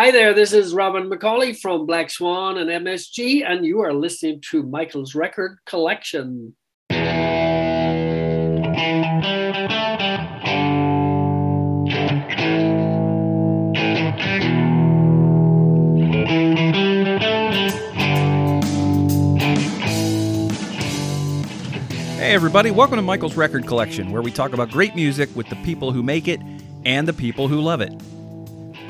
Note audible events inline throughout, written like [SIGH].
Hi there, this is Robin McAuley from Black Swan and MSG, and you are listening to Michael's Record Collection. Hey, everybody, welcome to Michael's Record Collection, where we talk about great music with the people who make it and the people who love it.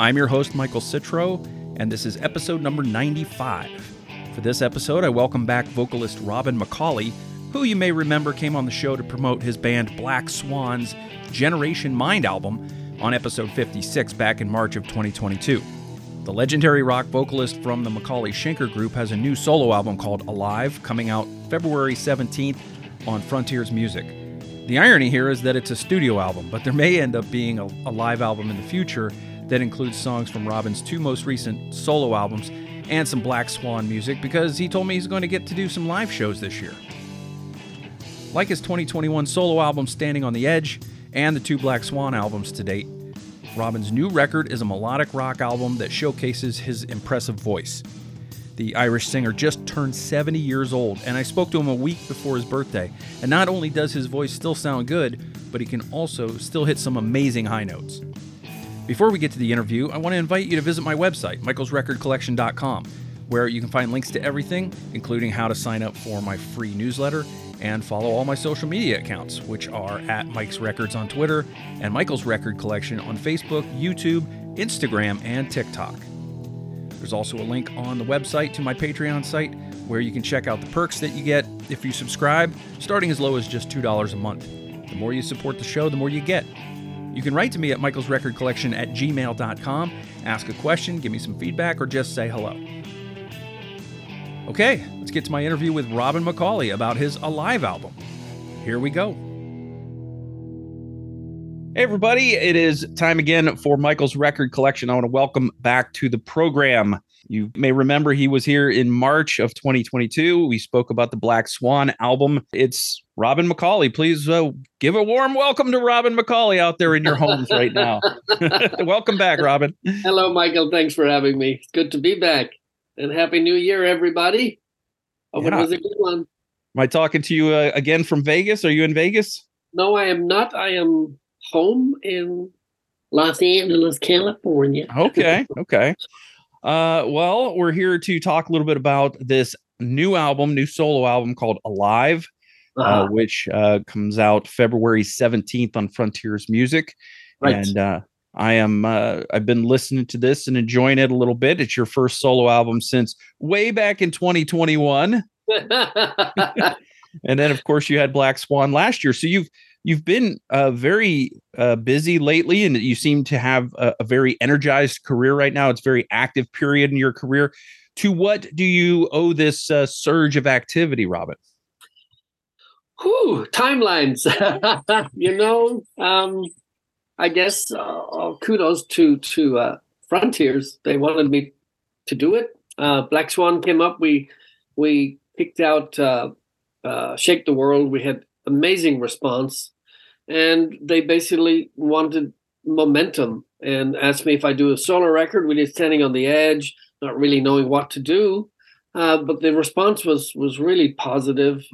I'm your host, Michael Citro, and this is episode number 95. For this episode, I welcome back vocalist Robin McAuley, who you may remember came on the show to promote his band Black Swan's Generation Mind album on episode 56 back in March of 2022. The legendary rock vocalist from the McAuley Schenker Group has a new solo album called Alive coming out February 17th on Frontiers Music. The irony here is that it's a studio album, but there may end up being a, a, live album in the future that includes songs from Robin's two most recent solo albums and some Black Swan music because he told me he's going to get to do some live shows this year. Like his 2021 solo album Standing on the Edge and the two Black Swan albums to date, Robin's new record is a melodic rock album that showcases his impressive voice. The Irish singer just turned 70 years old, and I spoke to him a week before his birthday. And not only does his voice still sound good, but he can also still hit some amazing high notes. Before we get to the interview, I want to invite you to visit my website, michaelsrecordcollection.com, where you can find links to everything, including how to sign up for my free newsletter and follow all my social media accounts, which are at Mike's Records on Twitter and Michael's Record Collection on Facebook, YouTube, Instagram, and TikTok. There's also a link on the website to my Patreon site where you can check out the perks that you get if you subscribe, starting as low as just $2 a month. The more you support the show, the more you get. You can write to me at Michael's Record Collection at gmail.com, ask a question, give me some feedback, or just say hello. Okay, let's get to my interview with Robin McAuley about his Alive album. Here we go. Hey, everybody, it is time again for Michael's record collection. I want to welcome back to the program. You may remember he was here in March of 2022. We spoke about the Black Swan album. It's Robin McAuley. Please uh, give a warm welcome to Robin McAuley out there in your homes right now. [LAUGHS] welcome back, Robin. Hello, Michael. Thanks for having me. It's good to be back. And Happy New Year, everybody. Hope yeah. it was a good one. Am I talking to you uh, again from Vegas? Are you in Vegas? No, I am not. I am home in Los Angeles, California. okay, okay. Uh, well, we're here to talk a little bit about this new album, new solo album called Alive, uh, uh-huh. uh, which uh, comes out February 17th on Frontiers Music. Right. And uh, I am uh, I've been listening to this and enjoying it a little bit. It's your first solo album since way back in 2021. [LAUGHS] and then of course you had Black Swan last year. So you've you've been uh, very uh, busy lately, and you seem to have a, a, very energized career right now. It's a very active period in your career. To what do you owe this uh, surge of activity, Robin? Whew, timelines. [LAUGHS] you know, um, I guess uh, kudos to to uh, Frontiers. They wanted me to do it. Uh, Black Swan came up. We we picked out Shake the World. We had amazing response. And they basically wanted momentum and asked me if I do a solo record, really standing on the edge, not really knowing what to do. Uh, but the response was was really positive.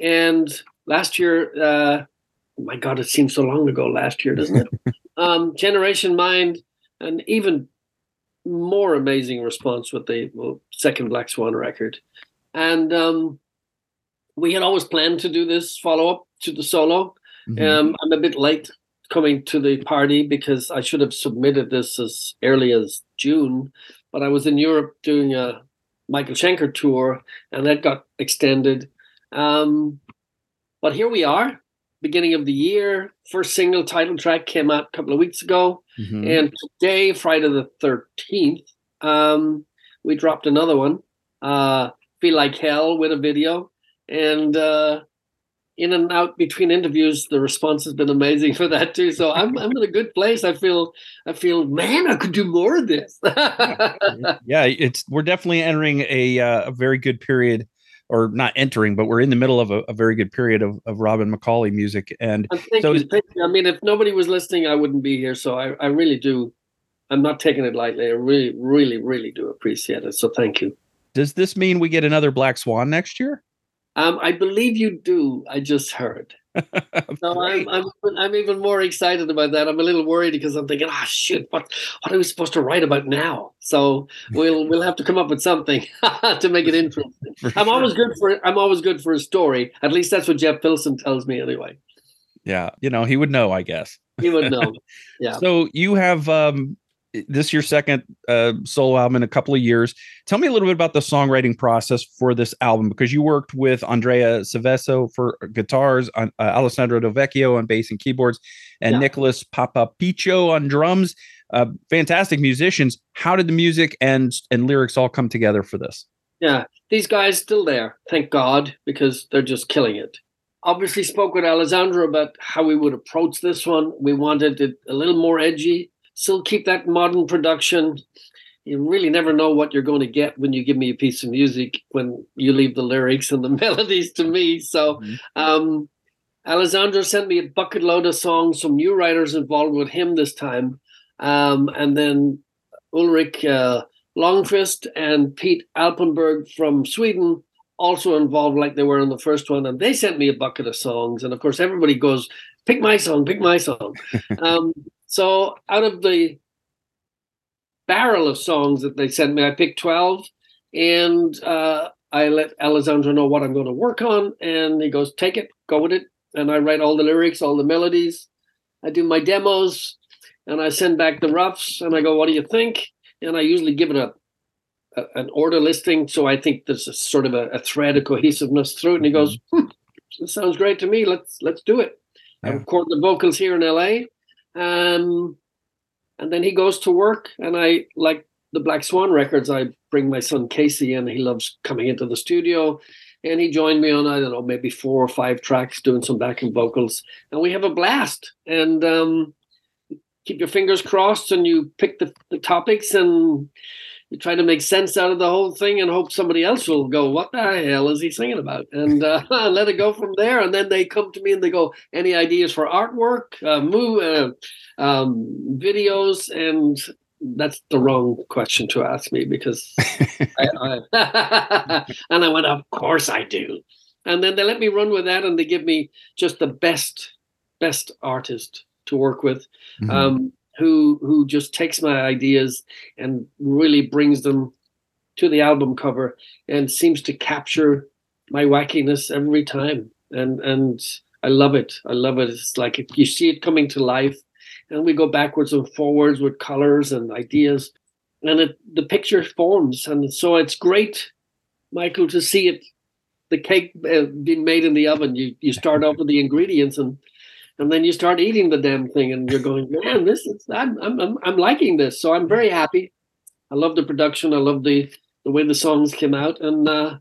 And last year, uh, oh my God, it seems so long ago. Last year, doesn't it? [LAUGHS] um, Generation Mind, an even more amazing response with the well, second Black Swan record, and um, we had always planned to do this follow up to the solo. Mm-hmm. Um, I'm a bit late coming to the party because I should have submitted this as early as June, but I was in Europe doing a Michael Schenker tour and that got extended. Um, but here we are, beginning of the year. First single title track came out a couple of weeks ago. Mm-hmm. And today, Friday the 13th, um, we dropped another one, uh, Feel Like Hell, with a video and uh, in and out between interviews, the response has been amazing for that too. So I'm I'm in a good place. I feel I feel man, I could do more of this. [LAUGHS] yeah, it's we're definitely entering a uh, a very good period, or not entering, but we're in the middle of a, a very good period of, of Robin McAuley music. And so, you, I mean, if nobody was listening, I wouldn't be here. So I I really do I'm not taking it lightly. I really, really, really do appreciate it. So thank you. Does this mean we get another Black Swan next year? Um, I believe you do. I just heard. [LAUGHS] so I'm, I'm, I'm even more excited about that. I'm a little worried because I'm thinking, ah, oh, shit, what what are we supposed to write about now? So we'll we'll have to come up with something [LAUGHS] to make it [LAUGHS] interesting. I'm always good for I'm always good for a story. At least that's what Jeff Pilson tells me anyway. Yeah, you know, he would know, I guess. He would know. Yeah. so you have um this your second uh, solo album in a couple of years. Tell me a little bit about the songwriting process for this album because you worked with Andrea Seveso for guitars, uh, Alessandro Del Vecchio on bass and keyboards, and yeah. Nicholas Papapicco on drums. Uh, fantastic musicians. How did the music and and lyrics all come together for this? Yeah, these guys still there, thank God, because they're just killing it. Obviously, spoke with Alessandro about how we would approach this one. We wanted it a little more edgy, still keep that modern production. You really never know what you're going to get when you give me a piece of music when you leave the lyrics and the [LAUGHS] melodies to me. So, mm-hmm. um, Alessandro sent me a bucket load of songs, some new writers involved with him this time. Um, and then Ulrich uh, Lönnqvist and Pete Alpenborg from Sweden also involved like they were in the first one. And they sent me a bucket of songs. And of course, everybody goes, pick my song, pick my song. [LAUGHS] um, so out of the barrel of songs that they sent me, I picked 12 and uh, I let Alessandro know what I'm going to work on. And he goes, take it, go with it. And I write all the lyrics, all the melodies. I do my demos and I send back the roughs and I go, what do you think? And I usually give it a, a an order listing. So I think there's a sort of a, a thread of cohesiveness through it. And he goes, mm-hmm. hmm, sounds great to me. Let's let's do it. Yeah. I record the vocals here in LA um, and then he goes to work, and I like the Black Swan records. I bring my son Casey in. He loves coming into the studio, and he joined me on I don't know maybe four or five tracks doing some backing vocals, and we have a blast. And um, keep your fingers crossed, and you pick the, the topics and you try to make sense out of the whole thing and hope somebody else will go, "What the hell is he singing about?" and uh, [LAUGHS] let it go from there. And then they come to me and they go, "Any ideas for artwork, uh, move, uh, um, videos?" And that's the wrong question to ask me because, [LAUGHS] I, I [LAUGHS] and I went, "Of course I do." And then they let me run with that, and they give me just the best, best artist to work with. Mm-hmm. Um, who who just takes my ideas and really brings them to the album cover and seems to capture my wackiness every time. And and I love it. I love it. It's like you see it coming to life and we go backwards and forwards with colors and ideas and it the picture forms. And so it's great Michael to see it the cake uh, being made in the oven. You you start off with the ingredients and and then you start eating the damn thing and you're going man this is I'm, I'm i'm liking this. So i'm very happy. I love the production. I love the the way the songs came out. And uh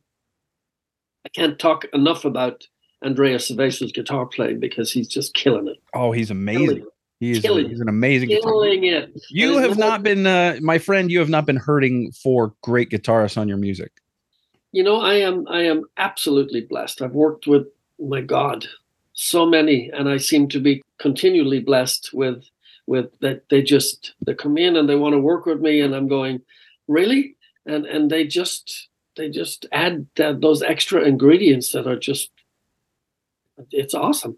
i can't talk enough about andrea Seveso's guitar playing because he's just killing it. Oh he's amazing. he is a, he's an amazing killing guitar. it. You have not been uh my friend you have not been hurting for great guitarists on your music. You know i am i am absolutely blessed. I've worked with my god so many, and I seem to be continually blessed with with that they just they come in and they want to work with me, and I'm going, really, and and they just they just add that, those extra ingredients that are just it's awesome.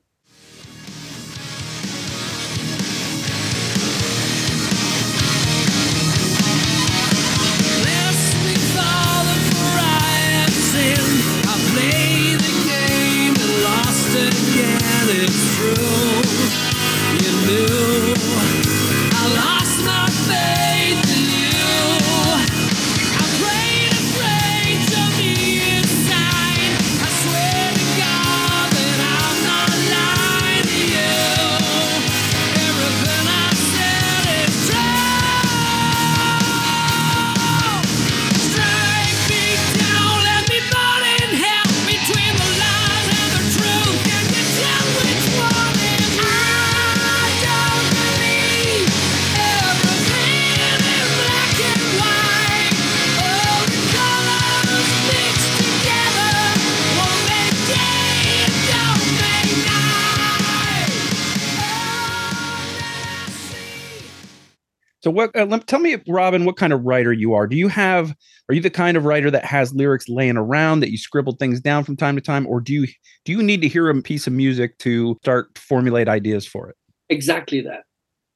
What? Uh, tell me, Robin, what kind of writer you are. Do you have? Are you the kind of writer that has lyrics laying around that you scribble things down from time to time, or do you do you need to hear a piece of music to start to formulate ideas for it? Exactly that.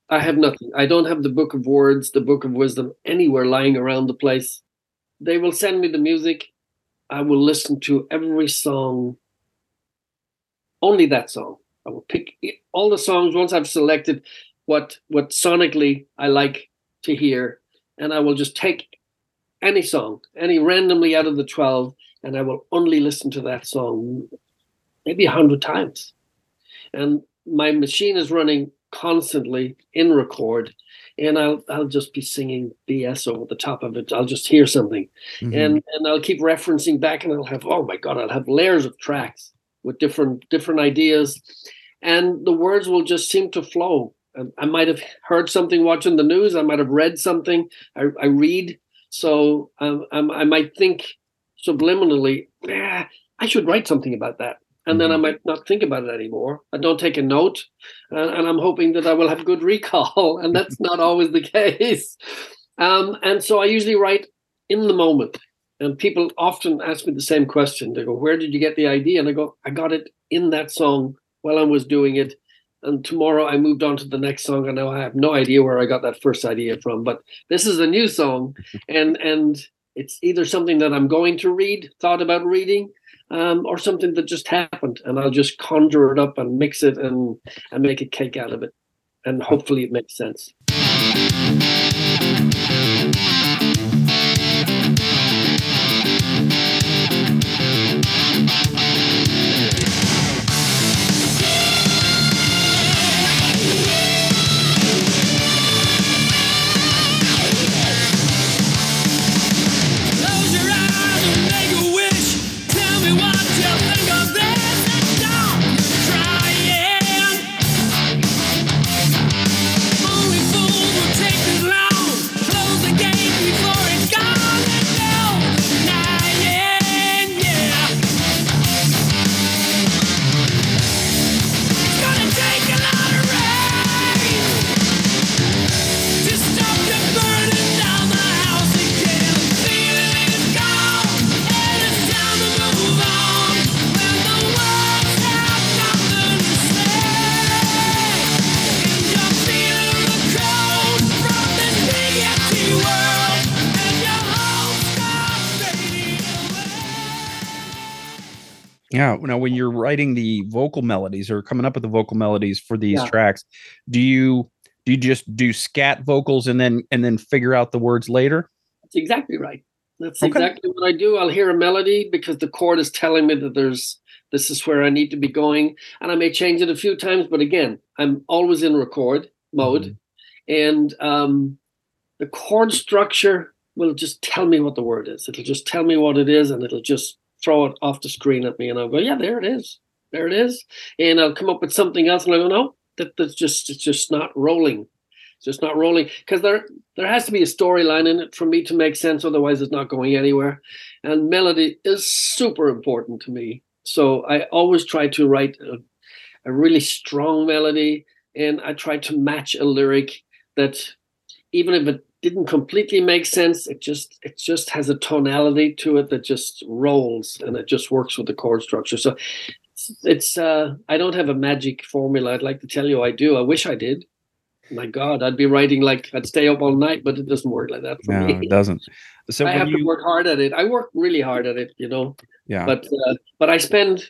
I have nothing. I don't have the book of words, the book of wisdom anywhere lying around the place. They will send me the music. I will listen to every song. Only that song. I will pick all the songs once I've selected what what sonically I like to hear, and I will just take any song, any randomly out of the twelve, and I will only listen to that song maybe a hundred times. And my machine is running constantly in record, and I'll I'll just be singing BS over the top of it. I'll just hear something, mm-hmm. and and I'll keep referencing back, and I'll have oh my god, I'll have layers of tracks with different different ideas, and the words will just seem to flow I might have heard something watching the news. I might have read something. I, I read, so um, I might think subliminally, I should write something about that. And then I mm-hmm. might not think about it anymore. I don't take a note, uh, and I'm hoping that I will have good recall, [LAUGHS] and that's not always the case. Um, and so I usually write in the moment. And people often ask me the same question. They go, "Where did you get the idea?" And I go, "I got it in that song while I was doing it." And tomorrow I moved on to the next song, and now I have no idea where I got that first idea from. But this is a new song, [LAUGHS] and and it's either something that I'm going to read, thought about reading, um, or something that just happened, and I'll just conjure it up and mix it and and make a cake out of it, and hopefully it makes sense. Yeah. Now, when you're writing the vocal melodies or coming up with the vocal melodies for these yeah. tracks, do you do you just do scat vocals and then and then figure out the words later? That's exactly right. That's okay. exactly what I do. I'll hear a melody because the chord is telling me that there's this is where I need to be going, and I may change it a few times. But again, I'm always in record mode, mm-hmm. and um, the chord structure will just tell me what the word is. It'll just tell me what it is, and it'll just throw it off the screen at me, and I'll go, "Yeah, there it is, there it is," and I'll come up with something else, and I go, "No, that, that's just it's just not rolling." It's just not rolling because there there has to be a storyline in it for me to make sense. Otherwise, it's not going anywhere. And melody is super important to me. So I always try to write a, a really strong melody, and I try to match a lyric that, even if it didn't completely make sense. It just it just has a tonality to it that just rolls and it just works with the chord structure. So it's, it's uh I don't have a magic formula. I'd like to tell you I do. I wish I did. My God, I'd be writing like I'd stay up all night, but it doesn't work like that for no, me. it doesn't. [LAUGHS] So I have you... to work hard at it. I work really hard at it, you know. Yeah. But uh, but I spend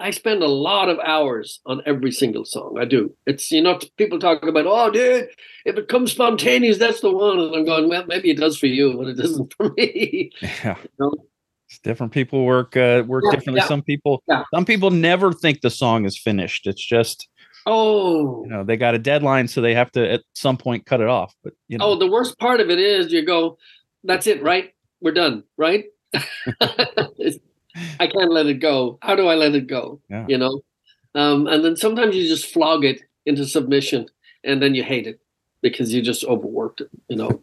I spend a lot of hours on every single song. I do. It's you know people talk about oh dude, if it comes spontaneous, that's the one. And I'm going well, maybe it does for you, but it doesn't for me. [LAUGHS] Yeah. You know? different people work uh, work yeah, differently. Yeah. Some people yeah. some people never think the song is finished. It's just oh you know they got a deadline, so they have to at some point cut it off. But you know oh the worst part of it is you go, that's it, right? We're done, right? [LAUGHS] [LAUGHS] I can't let it go. How do I let it go? Yeah. You know? Um, and then sometimes you just flog it into submission and then you hate it because you just overworked it, you know.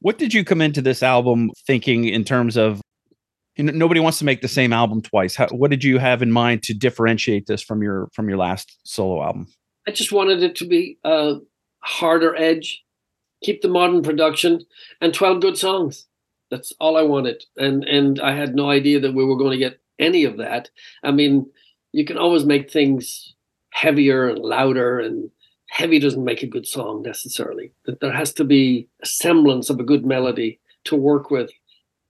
What did you come into this album thinking in terms of you know, nobody wants to make the same album twice. How, what did you have in mind to differentiate this from your from your last solo album? I just wanted it to be a harder edge. keep the modern production, and 12 good songs. That's all I wanted. And and I had no idea that we were going to get any of that. I mean, you can always make things heavier and louder and heavy doesn't make a good song necessarily. That there has to be a semblance of a good melody to work with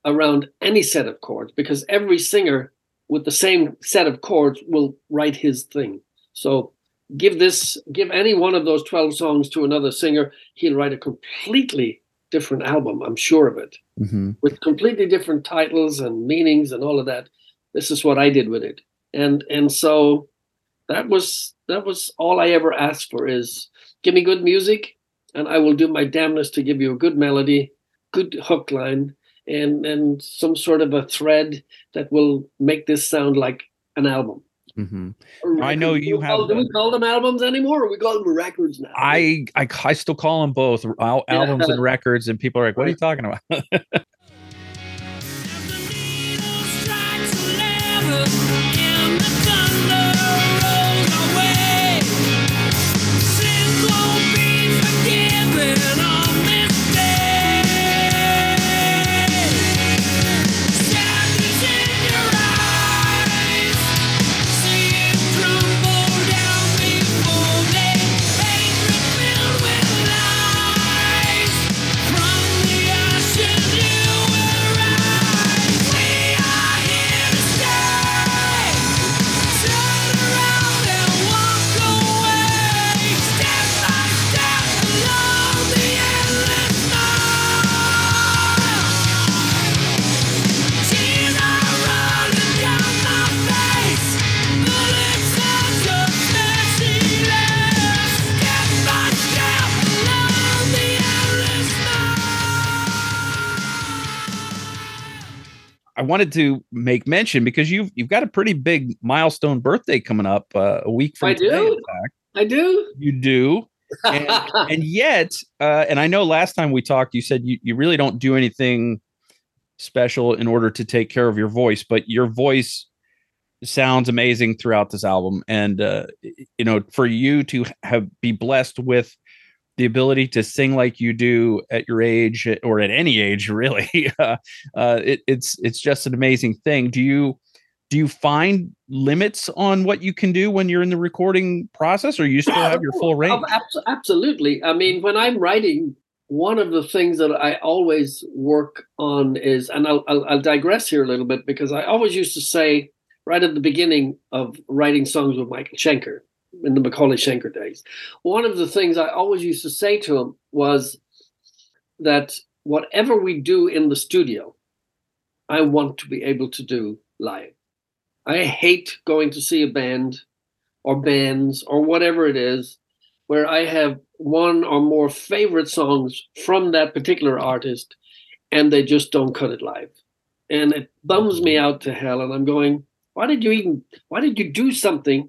around any set of chords because every singer with the same set of chords will write his thing. So give this give any one of those 12 songs to another singer, he'll write a completely different album, I'm sure of it. Mm-hmm. With completely different titles and meanings and all of that. This is what I did with it. And and so that was that was all I ever asked for is give me good music and I will do my damnedest to give you a good melody, good hook line, and and some sort of a thread that will make this sound like an album. Mm-hmm. I know you have. Call, do we call them albums anymore? Or we call them records now. I, I I still call them both albums and records, and people are like, "What are you talking about?" [LAUGHS] wanted to make mention because you've you've got a pretty big milestone birthday coming up uh, a week from I today. Do. I do. You do. [LAUGHS] and, and yet, uh, and I know last time we talked, you said you, you really don't do anything special in order to take care of your voice, but your voice sounds amazing throughout this album. And uh, you know, for you to have be blessed with the ability to sing like you do at your age or at any age [LAUGHS] really uh, uh, it, it's it's just an amazing thing. Do you do you find limits on what you can do when you're in the recording process or you still have your full range? absolutely. I mean when i'm writing one of the things that i always work on is and I'll, I'll, I'll digress here a little bit because i always used to say right at the beginning of writing songs with michael schenker in the McAuley Schenker days. One of the things I always used to say to him was that whatever we do in the studio, I want to be able to do live. I hate going to see a band or bands or whatever it is where I have one or more favorite songs from that particular artist and they just don't cut it live. And it bums me mm-hmm. out to hell. And I'm going, why did you even, why did you do something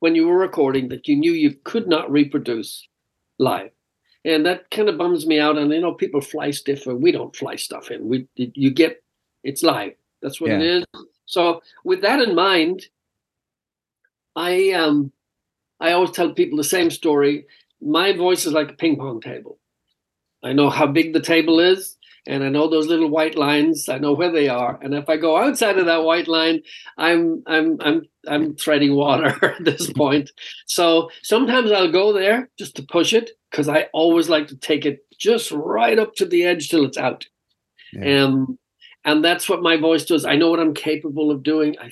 when you were recording that you knew you could not reproduce live. And that kind of bums me out. And you know, people fly stuff, and we don't fly stuff in. We you get it's live. That's what yeah. it is. So with that in mind, I um I always tell people the same story. My voice is like a ping pong table. I know how big the table is and I know those little white lines. I know where they are, and if I go outside of that white line, I'm I'm I'm I'm treading water [LAUGHS] at this point. So sometimes I'll go there just to push it because I always like to take it just right up to the edge till it's out. Yeah. Um, and that's what my voice does. I know what I'm capable of doing. I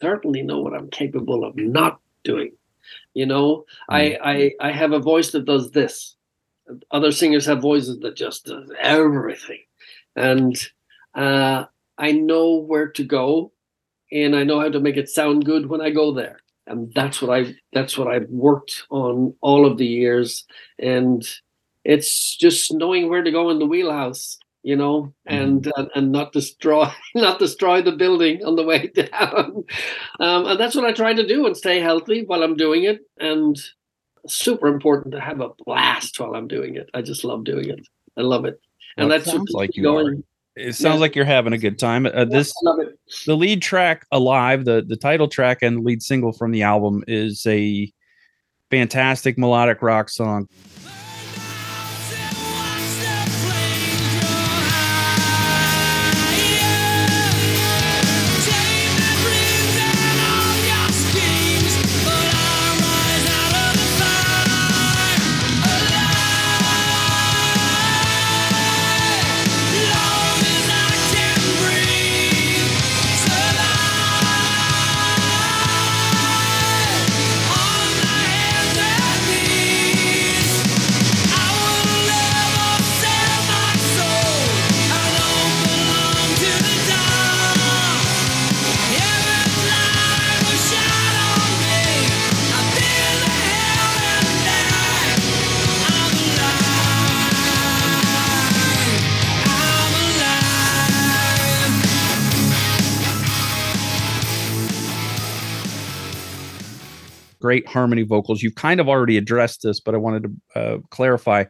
certainly know what I'm capable of not doing. You know, mm. I, I I have a voice that does this. Other singers have voices that just does everything and uh, I know where to go, and I know how to make it sound good when I go there. And that's what I that's what I've worked on all of the years, and it's just knowing where to go in the wheelhouse, you know, and mm-hmm. and, and not destroy [LAUGHS] not destroy the building on the way [LAUGHS] down. Um, and that's what I try to do and stay healthy while I'm doing it. And super important to have a blast while I'm doing it. I just love doing it. I love it and that sounds like you going. Are. It sounds yeah. like you're having a good time. Uh, this the lead track "Alive," the the title track and lead single from the album is a fantastic melodic rock song. Great harmony vocals. You've kind of already addressed this, but I wanted to uh, clarify.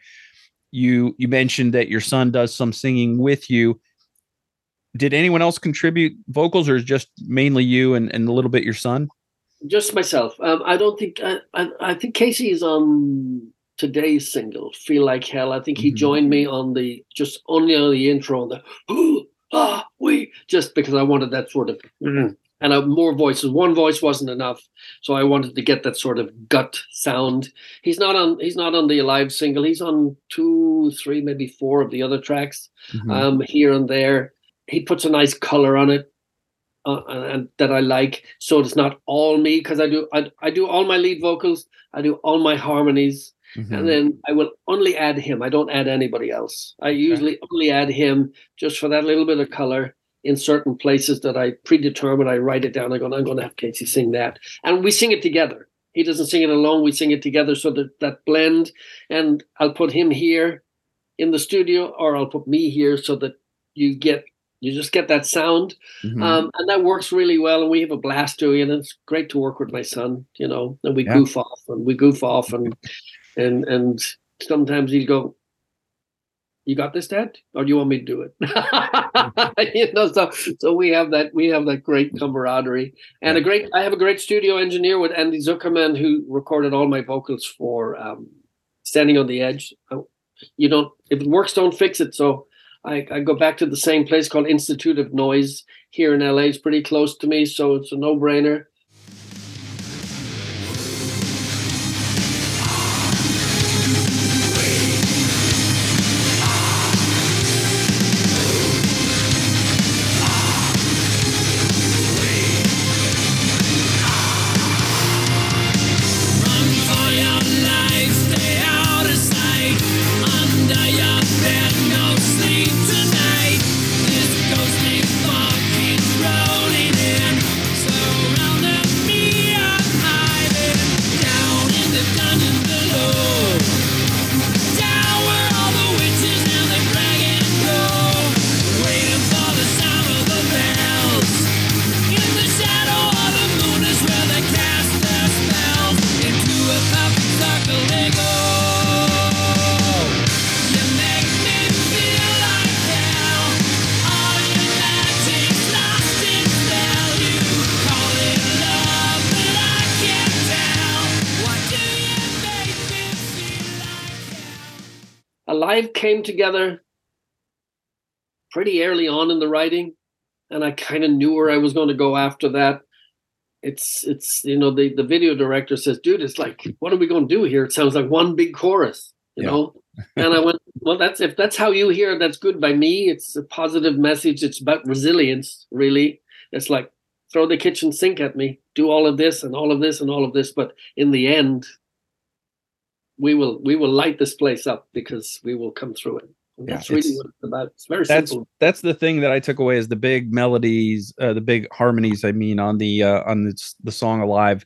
You you mentioned that your son does some singing with you. Did anyone else contribute vocals, or is just mainly you and, and a little bit your son? Just myself. Um, I don't think I, I, I think Casey is on today's single, "Feel Like Hell." I think he Mhm. joined me on the just only on the intro on the "Ooh, [GASPS] ah we just because I wanted that sort of "Mm," and uh, more voices. One voice wasn't enough, so I wanted to get that sort of gut sound. He's not on. He's not on the live single. He's on two, three, maybe four of the other tracks Mhm. um, here and there. He puts a nice color on it, uh, and that I like. So it's not all me because I do I, I do all my lead vocals, I do all my harmonies, Mhm. and then I will only add him. I don't add anybody else. I usually only add him just for that little bit of color in certain places that I predetermine. I write it down. I go, I'm going to have Casey sing that, and we sing it together. He doesn't sing it alone. We sing it together, so that that blend. And I'll put him here in the studio, or I'll put me here, so that you get you just get that sound, Mhm. um, and that works really well. And we have a blast doing it. And it's great to work with my son, you know. And we Yeah. goof off, and we goof off, and and and sometimes he'll go, "You got this, Dad, or do you want me to do it?" [LAUGHS] you know, so so we have that we have that great camaraderie, and a great. I have a great studio engineer with Andy Zuckerman who recorded all my vocals for um, "Standing on the Edge." Uh, You don't if it works, don't fix it. So. I, I go back to the same place called Institute of Noise here in LA. It's pretty close to me, so it's a no-brainer. Came together pretty early on in the writing, and I kind of knew where I was going to go after that. It's it's you know the the video director says, "Dude, it's like what are we going to do here? It sounds like one big chorus." You Yeah. know, and I went, well, that's if that's how you hear that's good by me. It's a positive message. It's about resilience, really. It's like throw the kitchen sink at me, do all of this and all of this and all of this, but in the end, we will we will light this place up because we will come through it. And Yeah, that's really it's- what it's about. It's very that's simple. that's the thing that I took away is the big melodies, uh, the big harmonies. I mean, on the uh, on the, the song "Alive."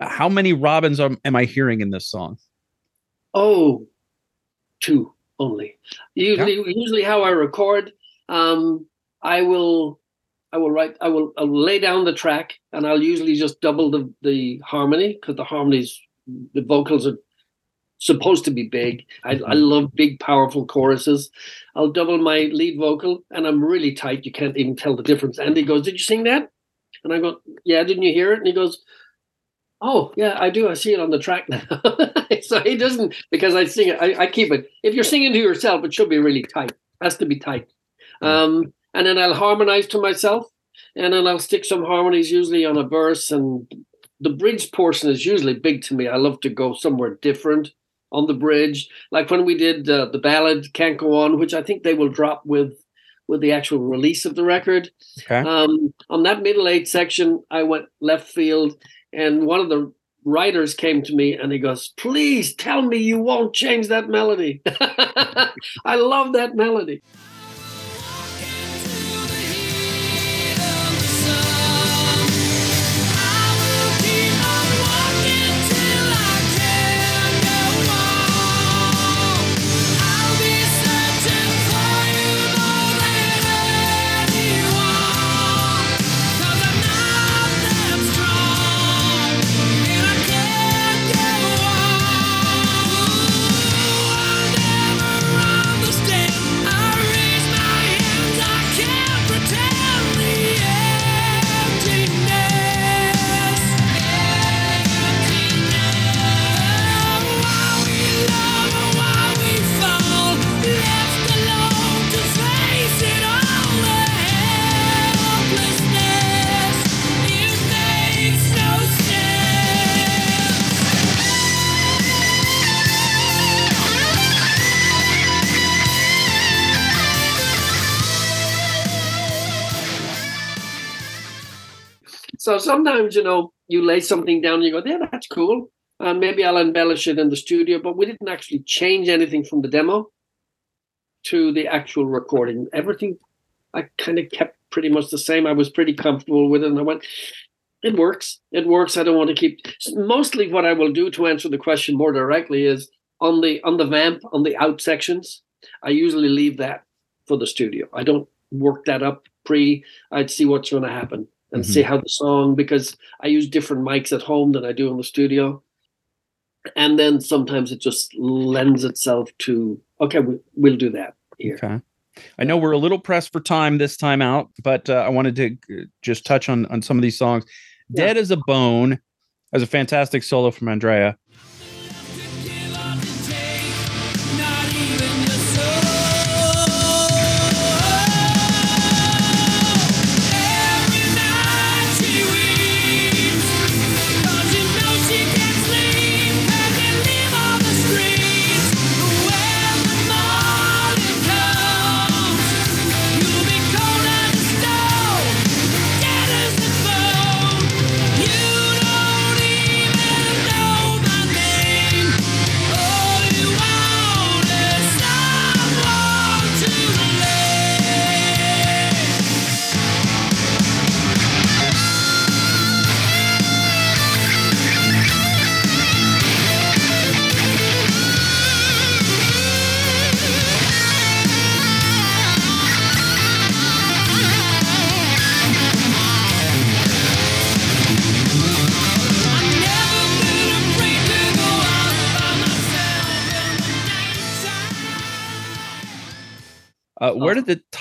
How many robins am, am I hearing in this song? Oh, two only. Usually, usually how I record, um, I will, I will write, I will, I will lay down the track, and I'll usually just double the the harmony because the harmonies, the vocals are supposed to be big. I, I love big, powerful choruses. I'll double my lead vocal, and I'm really tight. You can't even tell the difference. And he goes, "Did you sing that?" And I go, "Yeah." Didn't you hear it? And he goes, Oh yeah, I do. I see it on the track now. [LAUGHS] so he doesn't because I sing it. I, I keep it. If you're singing to yourself, it should be really tight. has to be tight. Um, and then I'll harmonize to myself, and then I'll stick some harmonies usually on a verse. And the bridge portion is usually big to me. I love to go somewhere different on the bridge, like when we did uh, the ballad "Can't Go On," which I think they will drop with with the actual release of the record. Okay. Um, on that middle eight section, I went left field, and one of the writers came to me and he goes, "Please tell me you won't change that melody." [LAUGHS] I love that melody. So sometimes, you know, you lay something down and you go, yeah, that's cool. And maybe I'll embellish it in the studio, but we didn't actually change anything from the demo to the actual recording. Everything I kind of kept pretty much the same. I was pretty comfortable with it. And I went, it works. It works. I don't want to keep mostly what I will do to answer the question more directly is on the on the vamp, on the out sections, I usually leave that for the studio. I don't work that up pre. I'd see what's going to happen and Mhm. see how the song because I use different mics at home than I do in the studio. And then sometimes it just lends itself to okay, we, we'll do that here. Okay. I know we're a little pressed for time this time out, but uh, I wanted to just touch on on some of these songs. Yeah. Dead as a Bone as a fantastic solo from Andrea.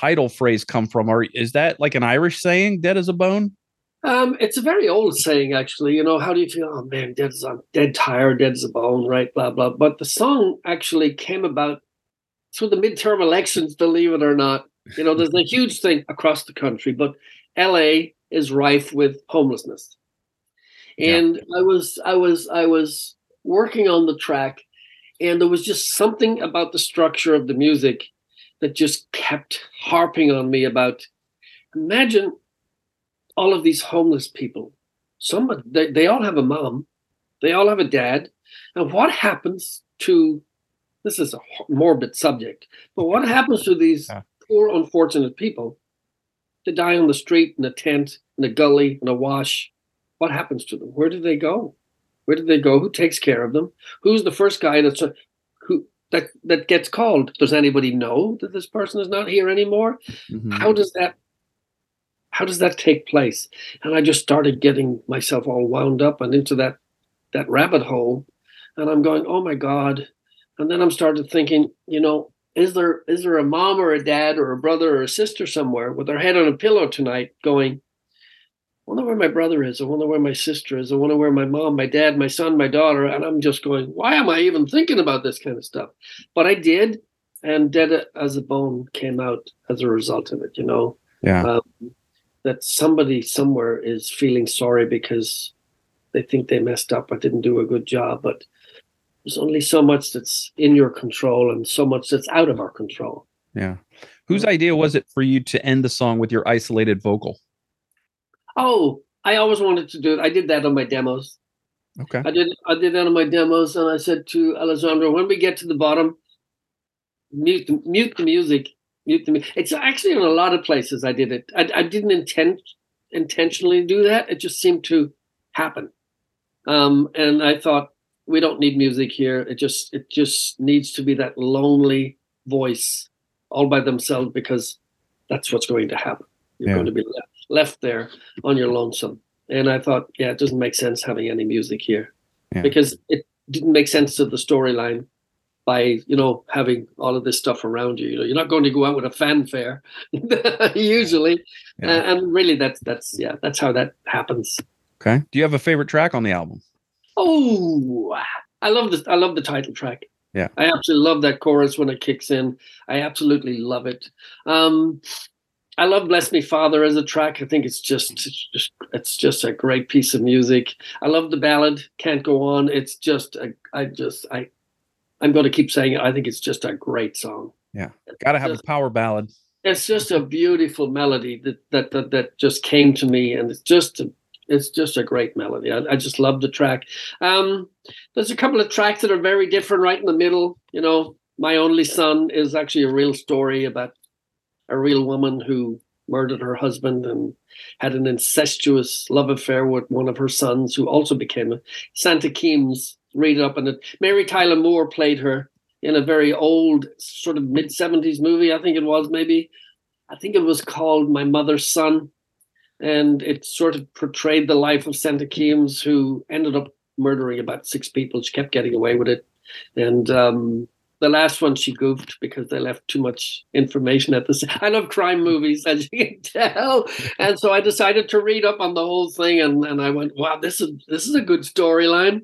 Title phrase come from? Or is that like an Irish saying, dead as a bone? Um, it's a very old saying, actually. You know, how do you feel? Oh man, dead as I'm dead tired, dead as a bone, right? Blah blah. But the song actually came about through the midterm elections, believe it or not. You know, there's a [LAUGHS] huge thing across the country, but LA is rife with homelessness. Yeah. And I was I was I was working on the track, and there was just something about the structure of the music that just kept harping on me about imagine all of these homeless people. Some they, they all have a mom, they all have a dad. And what happens to this is a morbid subject, but what happens to these Yeah. poor, unfortunate people to die on the street, in a tent, in a gully, in a wash? What happens to them? Where do they go? Where do they go? Who takes care of them? Who's the first guy that's that that gets called? Does anybody know that this person is not here anymore? Mhm. how does that how does that take place and i just started getting myself all wound up and into that that rabbit hole and i'm going oh my god and then i'm started thinking you know is there is there a mom or a dad or a brother or a sister somewhere with their head on a pillow tonight going I wonder where my brother is. I wonder where my sister is. I wonder where my mom, my dad, my son, my daughter. And I'm just going, why am I even thinking about this kind of stuff? But I did, and Dead as a Bone came out as a result of it. You know, Yeah. um, that somebody somewhere is feeling sorry because they think they messed up or didn't do a good job. But there's only so much that's in your control and so much that's out of our control. Yeah. Whose idea was it for you to end the song with your isolated vocal? Oh, I always wanted to do it. I did that on my demos. Okay. I did I did that on my demos, and I said to Alessandro, when we get to the bottom, mute the, mute the music, mute the. It's actually in a lot of places I did it. I, I didn't intend intentionally do that. It just seemed to happen, um, and I thought we don't need music here. It just it just needs to be that lonely voice all by themselves because that's what's going to happen. You're Yeah. going to be left, left there on your lonesome. And I thought, yeah, it doesn't make sense having any music here Yeah. because it didn't make sense to the storyline by you know having all of this stuff around you. You know, you're not going to go out with a fanfare [LAUGHS] usually, Yeah. and, and really that's that's yeah that's how that happens. Okay. Do you have a favorite track on the album? Oh, I love this. I love the title track. Yeah. I absolutely love that chorus when it kicks in. I absolutely love it. Um, I love "Bless Me Father" as a track. I think it's just, it's just, it's just a great piece of music. I love the ballad "Can't Go On." It's just, a, I just, I, I'm going to keep saying it. I think it's just a great song. Yeah, got to have a power ballad. It's just a beautiful melody that that that, that just came to me, and it's just a it's just a great melody. I, I just love the track. Um, there's a couple of tracks that are very different right in the middle. You know, My Only Son is actually a real story about a real woman who murdered her husband and had an incestuous love affair with one of her sons, who also became a Sante Kimes. Read up on it. Mary Tyler Moore played her in a very old, sort of mid 70s movie, I think it was maybe. I think it was called My Mother's Son. And it sort of portrayed the life of Sante Kimes, who ended up murdering about six people. She kept getting away with it. And um, the last one she goofed because they left too much information at the I love crime movies, as you can tell. And so I decided to read up on the whole thing and, and I went, wow, this is this is a good storyline.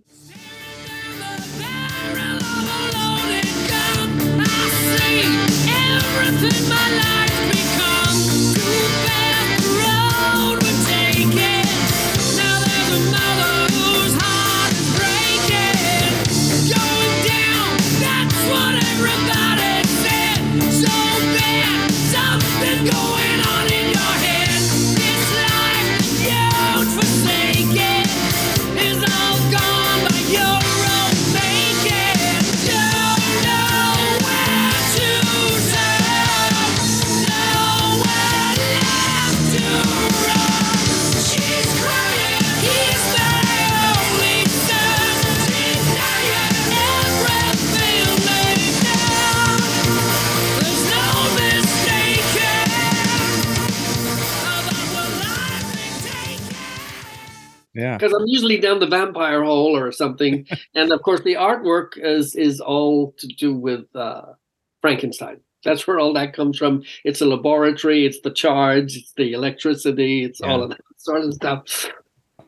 Yeah. because I'm usually down the vampire hole or something. [LAUGHS] and of course, the artwork is is all to do with uh, Frankenstein. That's where all that comes from. It's a laboratory. It's the charge. It's the electricity. It's all of that sort of stuff.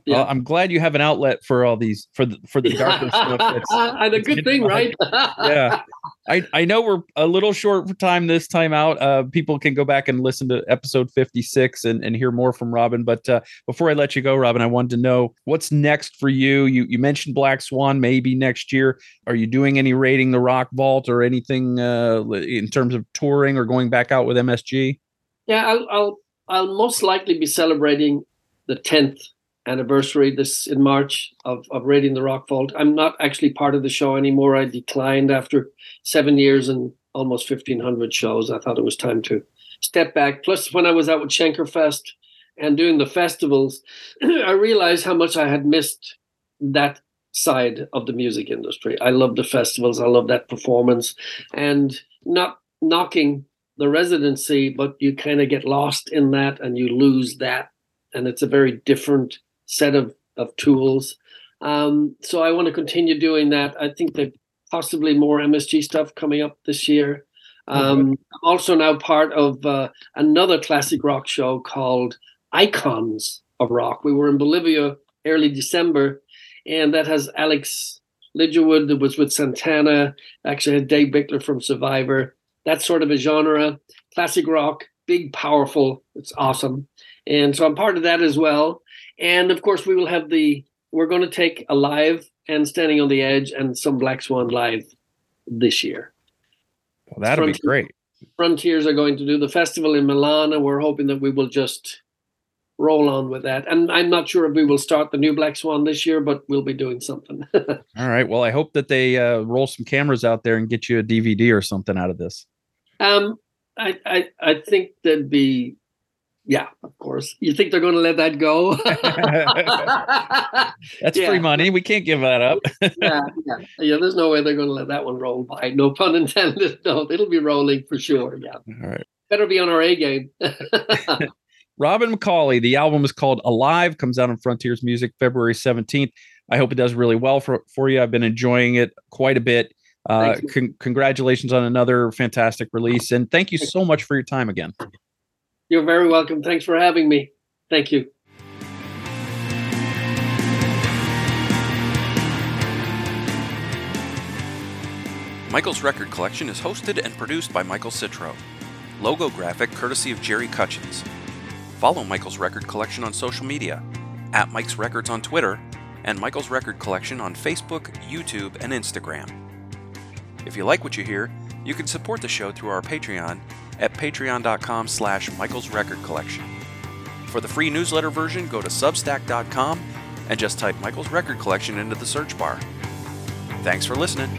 Well, I'm glad you have an outlet for all these for the for the [LAUGHS] darker stuff. [LAUGHS] And a good thing, right? yeah. I, I know we're a little short for time this time out. Uh, people can go back and listen to episode 56 and, and hear more from Robin. But uh, before I let you go, Robin, I wanted to know what's next for you. You you mentioned Black Swan maybe next year. Are you doing any raiding the Rock Vault or anything uh, in terms of touring or going back out with MSG? Yeah, I'll, I'll I'll most likely be celebrating the tenth anniversary this in March of of raiding the Rock Vault. I'm not actually part of the show anymore. I declined after seven years and almost fifteen hundred shows. I thought it was time to step back. Plus, when I was out with Schenkerfest and doing the festivals, [CLEARS THROAT] I realized how much I had missed that side of the music industry. I love the festivals. I love that performance, and not knocking the residency, but you kind of get lost in that and you lose that. And it's a very different set of, of tools. Um, so I want to continue doing that. I think that possibly more MSG stuff coming up this year. Um, I'm also now part of uh, another classic rock show called Icons of Rock. We were in Bolivia early December, and that has Alex Ligertwood that was with Santana, actually had Dave Bickler from Survivor. That sort of a genre, classic rock, big, powerful. It's awesome. And so I'm part of that as well. And of course, we will have the, we're going to take Alive and Standing on the Edge and some Black Swan live this year. Well, that'll be great. Frontiers are going to do the festival in Milan, and we're hoping that we will just roll on with that. And I'm not sure if we will start the new Black Swan this year, but we'll be doing something. [LAUGHS] All right. Well, I hope that they uh, roll some cameras out there and get you a DVD or something out of this. um, I, I I think that'd be, yeah, of course. You think they're going to let that go? [LAUGHS] That's [LAUGHS] Yeah. free money. We can't give that up. [LAUGHS] yeah, yeah, yeah. There's no way they're going to let that one roll by. No pun intended. No, it'll be rolling for sure. Yeah, All right. better be on our A game. Robin McAuley. The album is called Alive, comes out on Frontiers Music February 17th. I hope it does really well for, for you. I've been enjoying it quite a bit. Uh, con- congratulations on another fantastic release. And thank you so much for your time again. You're very welcome. Thanks for having me. Thank you. Michael's Record Collection is hosted and produced by Michael Citro. Logo graphic courtesy of Jerry Cutchins. Follow Michael's Record Collection on social media at Mike's Records on Twitter and Michael's Record Collection on Facebook, YouTube, and Instagram. If you like what you hear, you can support the show through our Patreon at patreon.com slash Michael's Record Collection. For the free newsletter version, go to substack.com and just type Michael's Record Collection into the search bar. Thanks for listening.